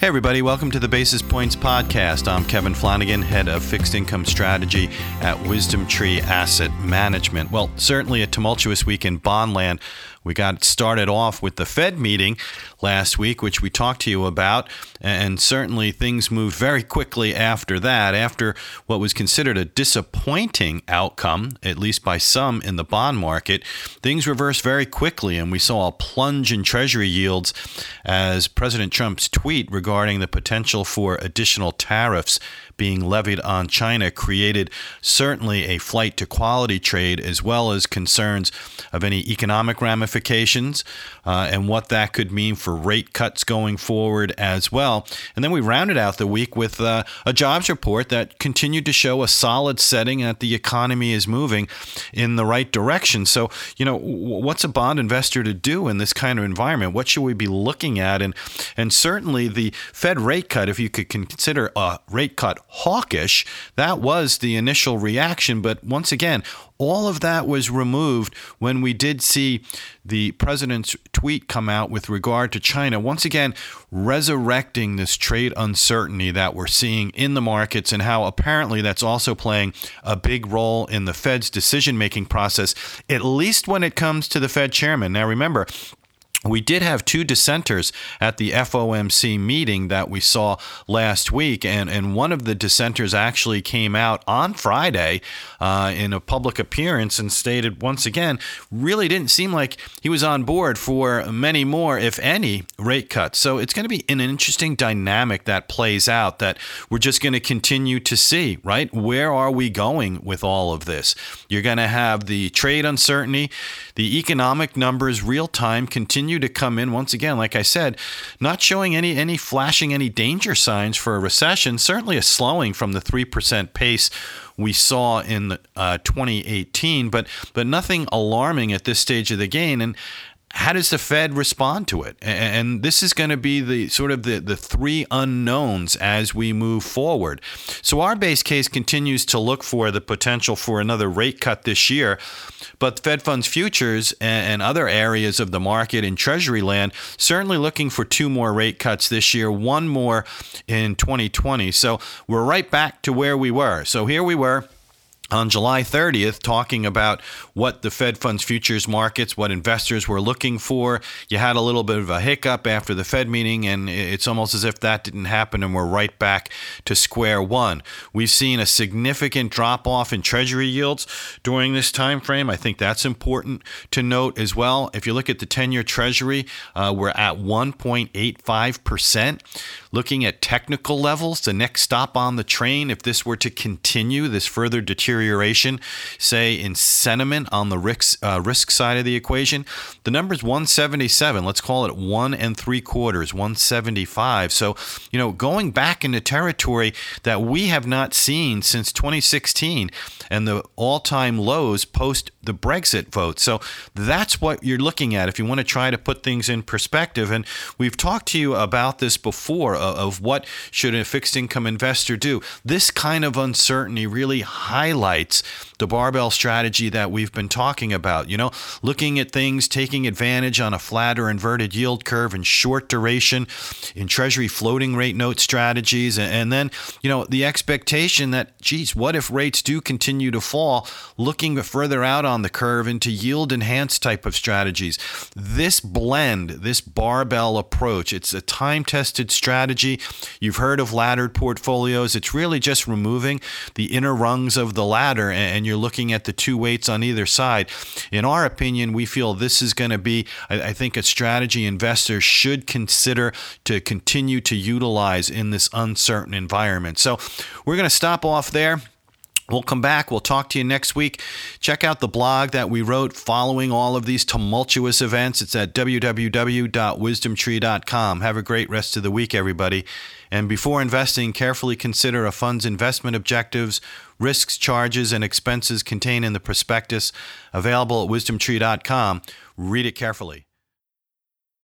Hey, everybody, welcome to the Basis Points Podcast. I'm Kevin Flanagan, head of fixed income strategy at WisdomTree Asset Management. Well, certainly a tumultuous week in bondland. We got started off with the Fed meeting last week, which we talked to you about, and certainly things moved very quickly after that. After what was considered a disappointing outcome, at least by some in the bond market, things reversed very quickly, and we saw a plunge in Treasury yields as President Trump's tweet regarding the potential for additional tariffs being levied on China created certainly a flight to quality trade as well as concerns of any economic ramifications uh, and what that could mean for rate cuts going forward as well. And then we rounded out the week with uh, a jobs report that continued to show a solid setting that the economy is moving in the right direction. So, you know, what's a bond investor to do in this kind of environment? What should we be looking at? And and certainly the Fed rate cut, if you could consider a rate cut hawkish. That was the initial reaction. But once again, all of that was removed when we did see the president's tweet come out with regard to China, once again resurrecting this trade uncertainty that we're seeing in the markets and how apparently that's also playing a big role in the Fed's decision making process, at least when it comes to the Fed chairman. Now, remember, we did have two dissenters at the FOMC meeting that we saw last week, and, and one of the dissenters actually came out on Friday uh, in a public appearance and stated once again, really didn't seem like he was on board for many more, if any, rate cuts. So it's going to be an interesting dynamic that plays out that we're just going to continue to see, right? Where are we going with all of this? You're going to have the trade uncertainty, the economic numbers real time continue continue to come in once again, like I said, not showing any any flashing any danger signs for a recession. Certainly a slowing from the three percent pace we saw in uh, 2018, but but nothing alarming at this stage of the game. And how does the Fed respond to it? And this is going to be the sort of the, the three unknowns as we move forward. So our base case continues to look for the potential for another rate cut this year. But Fed funds futures and other areas of the market in Treasury land certainly looking for two more rate cuts this year, one more in 2020. So we're right back to where we were. So here we were on July 30th talking about what the Fed funds futures markets, what investors were looking for. You had a little bit of a hiccup after the Fed meeting, and it's almost as if that didn't happen, and we're right back to square one. We've seen a significant drop off in Treasury yields during this time frame. I think that's important to note as well. If you look at the 10 year Treasury, uh, we're at 1.85%. Looking at technical levels, the next stop on the train, if this were to continue this further deterioration, say in sentiment on the risk, uh, risk side of the equation, the number is 177. Let's call it one and three quarters, 175. So, you know, going back into territory that we have not seen since 2016 and the all time lows post the Brexit vote. So that's what you're looking at if you want to try to put things in perspective. And we've talked to you about this before uh, of what should a fixed income investor do. This kind of uncertainty really highlights the barbell strategy that we've been talking about. You know, looking at things, taking advantage on a flat or inverted yield curve in short duration, in Treasury floating rate note strategies, and then, you know, the expectation that, geez, what if rates do continue to fall? Looking further out on the curve into yield enhanced type of strategies. This blend, this barbell approach, it's a time tested strategy. You've heard of laddered portfolios. It's really just removing the inner rungs of the ladder and you're looking at the two weights on either side. In our opinion, we feel this is going to be, I, think, a strategy investors should consider to continue to utilize in this uncertain environment. So we're going to stop off there. We'll come back. We'll talk to you next week. Check out the blog that we wrote following all of these tumultuous events. It's at www.wisdomtree.com. Have a great rest of the week, everybody. And before investing, carefully consider a fund's investment objectives, risks, charges, and expenses contained in the prospectus available at wisdomtree.com. Read it carefully.